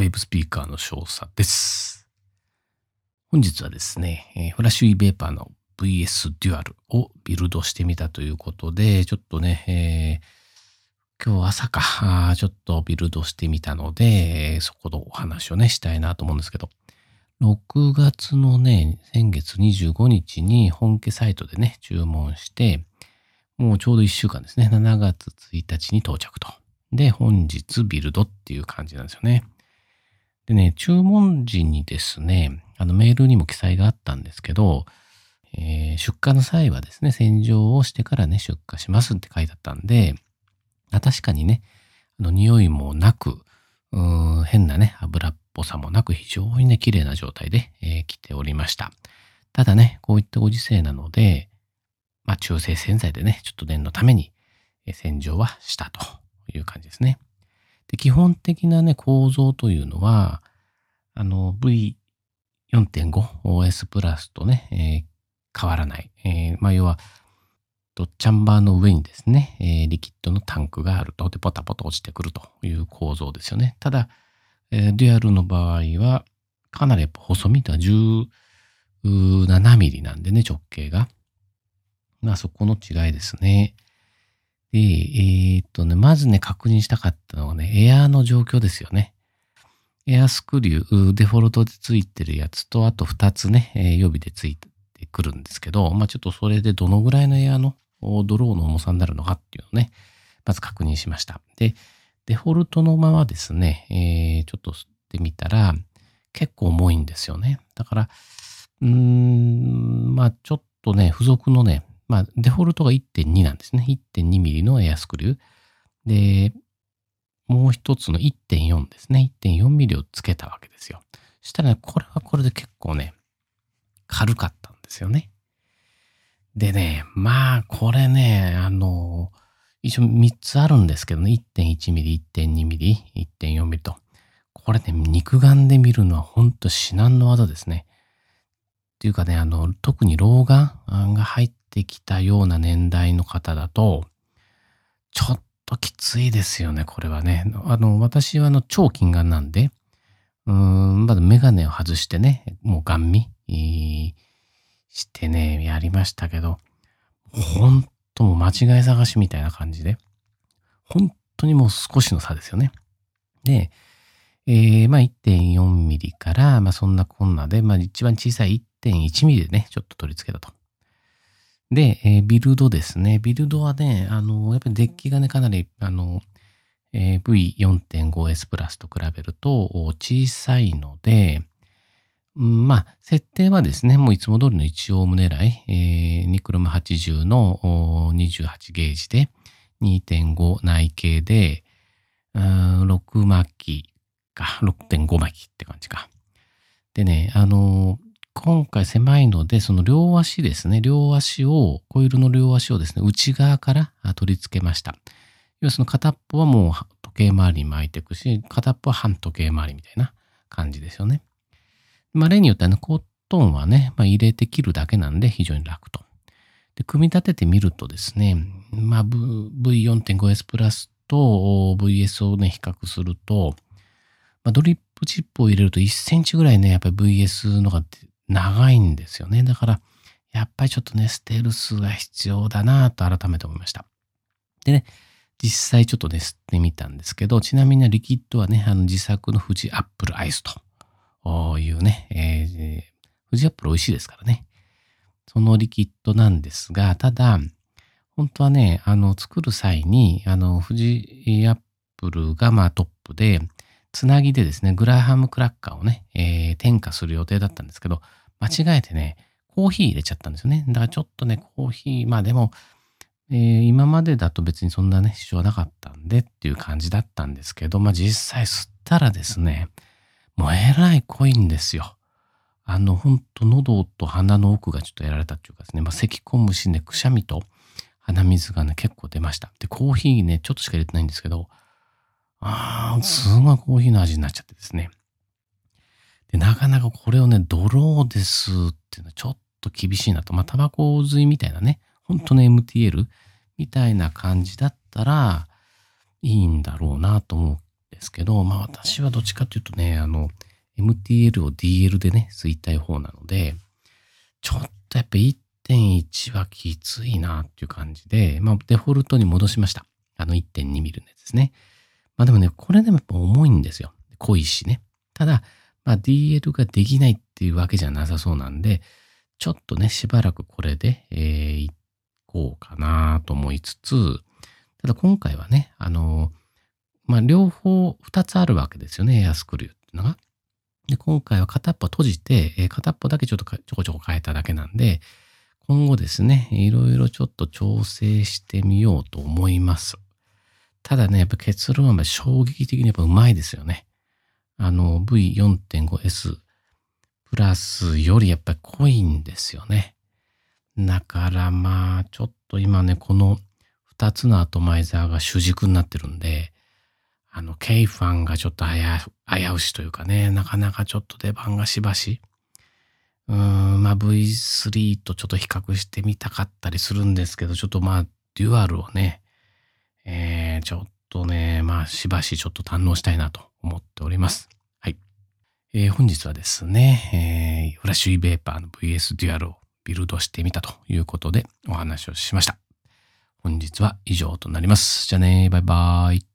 ウェブスピーカーの少佐です。本日はですね、えー、フラッシュイベーパーの VS デュアルをビルドしてみたということで、ちょっとね、えー、今日朝か、ちょっとビルドしてみたので、そこのお話をね、したいなと思うんですけど、6月のね、先月25日に本家サイトでね、注文して、もうちょうど1週間ですね、7月1日に到着と。で、本日ビルドっていう感じなんですよね。でね、注文時にですね、あのメールにも記載があったんですけど、えー、出荷の際はですね、洗浄をしてからね、出荷しますって書いてあったんで、確かにね、あの匂いもなく、う変なね、油っぽさもなく非常にね、綺麗な状態で、えー、来ておりました。ただね、こういったご時世なので、まあ中性洗剤でね、ちょっと念のために洗浄はしたという感じですね。で基本的なね、構造というのは、あの V4.5OS プラスとね、えー、変わらない。えー、まあ、要は、チャンバーの上にですね、えー、リキッドのタンクがあると、で、ポタポタ落ちてくるという構造ですよね。ただ、えー、デュアルの場合は、かなりやっぱ細身とは17ミリなんでね、直径が。まあそこの違いですね。で、えー、っとね、まずね、確認したかったのはね、エアーの状況ですよね。エアースクリュー、デフォルトでついてるやつと、あと2つね、えー、予備でついてくるんですけど、まあちょっとそれでどのぐらいのエアーのドローの重さになるのかっていうのをね、まず確認しました。で、デフォルトのままですね、えー、ちょっと吸ってみたら、結構重いんですよね。だから、うーん、まあちょっとね、付属のね、まあ、デフォルトが1.2なんですね。1.2ミリのエアスクリュー。で、もう一つの1.4ですね。1.4ミリをつけたわけですよ。したらね、これはこれで結構ね、軽かったんですよね。でね、まあ、これね、あの、一応3つあるんですけどね、1.1ミリ、1.2ミリ、1.4ミリと。これね、肉眼で見るのは本当至難の技ですね。っていうかね、あの、特に老眼が入ってきたような年代の方だと、ちょっときついですよね、これはね。あの、私はあの、超近眼なんで、うーん、まずメガネを外してね、もうガン見、してね、やりましたけど、ほんともう間違い探しみたいな感じで、本当にもう少しの差ですよね。で、えー、まあ1.4ミリから、まあそんなこんなで、まあ一番小さい1.1ミリでね、ちょっと取り付けたと。で、えー、ビルドですね。ビルドはね、あの、やっぱりデッキがね、かなり、あの、えー、V4.5S プラスと比べると小さいので、うん、まあ、設定はですね、もういつも通りの1オーム狙い、えー、ニクロム80の28ゲージで、2.5内径で、6巻きか、6.5巻きって感じか。でね、あのー今回狭いので、その両足ですね、両足を、コイルの両足をですね、内側から取り付けました。要はその片っぽはもう時計回りに巻いていくし、片っぽは半時計回りみたいな感じですよね。まあ、例によってはね、コットンはね、まあ、入れて切るだけなんで非常に楽と。で、組み立ててみるとですね、まあ、V4.5S プラスと VS をね、比較すると、まあ、ドリップチップを入れると1センチぐらいね、やっぱり VS のが長いんですよね。だから、やっぱりちょっとね、ステルスが必要だなと改めて思いました。でね、実際ちょっとね、吸ってみたんですけど、ちなみにリキッドはね、あの自作の富士アップルアイスというね、えー、富士アップル美味しいですからね。そのリキッドなんですが、ただ、本当はね、あの、作る際に、あの、富士アップルがまあトップで、つなぎでですね、グラハムクラッカーをね、えー、添加する予定だったんですけど、間違えてね、コーヒー入れちゃったんですよね。だからちょっとね、コーヒー、まあでも、えー、今までだと別にそんなね、支障はなかったんでっていう感じだったんですけど、まあ実際吸ったらですね、もうえらい濃いんですよ。あの、ほんと喉と鼻の奥がちょっとやられたっていうかですね、まあ咳込むしね、くしゃみと鼻水がね、結構出ました。で、コーヒーね、ちょっとしか入れてないんですけど、ああ、すごいコーヒーの味になっちゃってですね。で、なかなかこれをね、ドローですっていうのはちょっと厳しいなと。まあ、タバコ吸いみたいなね、本当の MTL みたいな感じだったらいいんだろうなと思うんですけど、まあ私はどっちかっていうとね、あの、MTL を DL でね、吸いたい方なので、ちょっとやっぱ1.1はきついなっていう感じで、まあデフォルトに戻しました。あの1.2ミリのやつですね。まあでもね、これでもやっぱ重いんですよ。濃いしね。ただ、まあ DL ができないっていうわけじゃなさそうなんで、ちょっとね、しばらくこれで、えー、いこうかなと思いつつ、ただ今回はね、あの、まあ両方2つあるわけですよね、エアスクリューっていうのが。で、今回は片っぽ閉じて、えー、片っぽだけちょっとちょこちょこ変えただけなんで、今後ですね、いろいろちょっと調整してみようと思います。ただね、やっぱ結論は衝撃的にやっぱうまいですよね。あの V4.5S プラスよりやっぱり濃いんですよね。だからまあちょっと今ね、この2つのアトマイザーが主軸になってるんで、あの、ケイファンがちょっと危うしというかね、なかなかちょっと出番がしばし。うーん、まあ V3 とちょっと比較してみたかったりするんですけど、ちょっとまあデュアルをね、えー、ちょっとね、まあしばしちょっと堪能したいなと思っております。はい。えー、本日はですね、えー、フラッシュイベーパーの VS デュアルをビルドしてみたということでお話をしました。本日は以上となります。じゃあね、バイバーイ。